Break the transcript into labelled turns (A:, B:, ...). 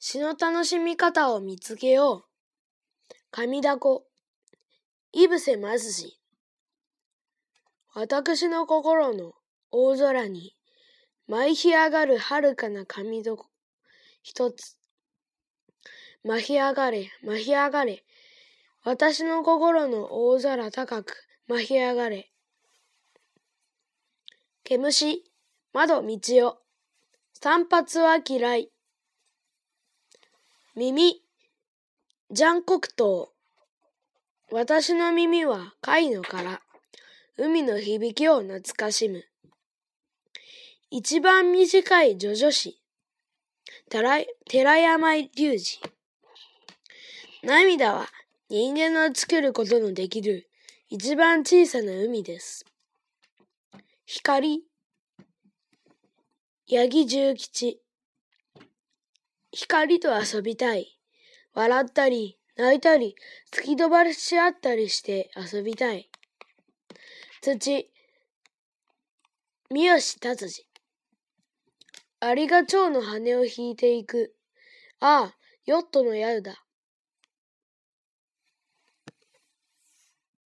A: 詩の楽しみ方を見つけよう。神だこ。いぶせますし。私の心の大空に舞い上がる遥かな神どこ一つ。舞い上がれ、舞い上がれ。私の心の大空高く舞い上がれ。毛虫、窓道よ。散髪は嫌い。耳、ジャンコクトウ。私の耳は貝の殻。海の響きを懐かしむ。一番短い叙々詩。寺山隆二。涙は人間の作ることのできる一番小さな海です。光、八木重吉。光と遊びたい。笑ったり、泣いたり、突き飛ばし合ったりして遊びたい。土、三好達治。アリが蝶の羽を引いていく。ああ、ヨットの宿だ。